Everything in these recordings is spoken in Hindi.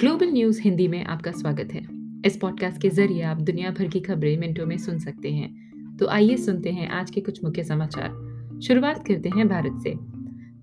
ग्लोबल न्यूज़ हिंदी में आपका स्वागत है। इस पॉडकास्ट के ज़रिए आप दुनिया भर की खबरें मिनटों में सुन सकते हैं। तो आइए सुनते हैं आज के कुछ मुख्य समाचार। शुरुआत करते हैं भारत से।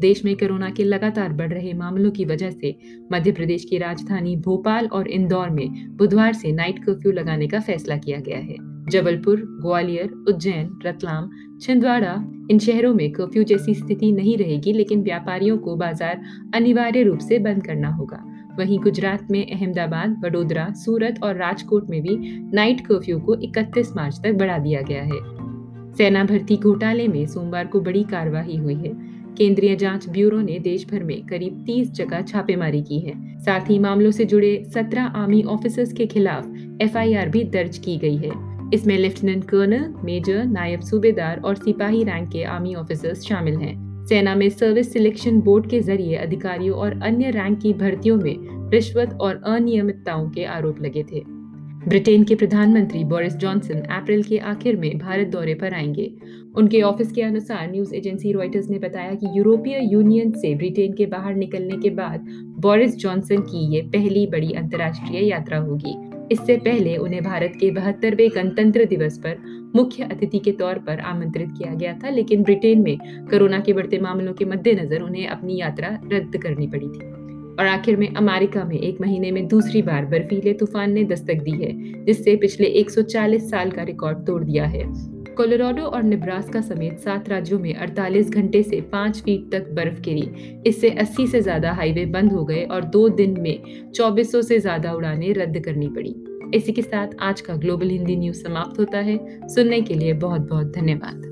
देश में कोरोना के लगातार बढ़ रहे मामलों की वजह से मध्य प्रदेश की राजधानी भोपाल और इंदौर में बुधवार से नाइट कर्फ्यू लगाने का फैसला किया गया है। जबलपुर, ग्वालियर, उज्जैन, रतलाम, छिंदवाड़ा, इन शहरों में कर्फ्यू जैसी स्थिति नहीं रहेगी, लेकिन व्यापारियों को बाज़ार अनिवार्य रूप से बंद करना होगा। वहीं गुजरात में अहमदाबाद, वडोदरा, सूरत और राजकोट में भी नाइट कर्फ्यू को 31 मार्च तक बढ़ा दिया गया है। सेना भर्ती घोटाले में सोमवार को बड़ी कार्रवाई हुई है। केंद्रीय जाँच ब्यूरो ने देश भर में करीब 30 जगह छापेमारी की है। साथ ही मामलों से जुड़े 17 आर्मी ऑफिसर्स के खिलाफ एफआईआर भी दर्ज की गई है। इसमें लेफ्टिनेंट कर्नल, मेजर, नायब सूबेदार और सिपाही रैंक के आर्मी ऑफिसर्स शामिल हैं। सेना में सर्विस सिलेक्शन बोर्ड के ज़रिए अधिकारियों और अन्य रैंक की भर्तियों में रिश्वत और अनियमितताओं के आरोप लगे थे। ब्रिटेन के प्रधानमंत्री बोरिस जॉनसन अप्रैल के आखिर में भारत दौरे पर आएँगे। उनके ऑफ़िस के अनुसार न्यूज़ एजेंसी रॉयटर्स ने बताया कि यूरोपीय यूनियन से ब्रिटेन के बाहर निकलने के बाद बोरिस जॉनसन की ये पहली बड़ी अंतर्राष्ट्रीय यात्रा होगी। इससे पहले उन्हें भारत के बहत्तरवे गणतंत्र दिवस पर मुख्य अतिथि के तौर पर आमंत्रित किया गया था, लेकिन ब्रिटेन में कोरोना के बढ़ते मामलों के मद्देनजर उन्हें अपनी यात्रा रद्द करनी पड़ी थी। और आखिर में अमेरिका में एक महीने में दूसरी बार बर्फीले तूफ़ान ने दस्तक दी है, जिससे पिछले 140 साल का रिकॉर्ड तोड़ दिया है। कोलोराडो और निब्रास्का समेत सात राज्यों में 48 घंटे से 5 फीट तक बर्फ़ गिरी। इससे 80 से ज़्यादा हाईवे बंद हो गए और दो दिन में 2400 से ज़्यादा उड़ानें रद्द करनी पड़ी। इसी के साथ आज का ग्लोबल हिंदी न्यूज़ समाप्त होता है। सुनने के लिए बहुत बहुत धन्यवाद।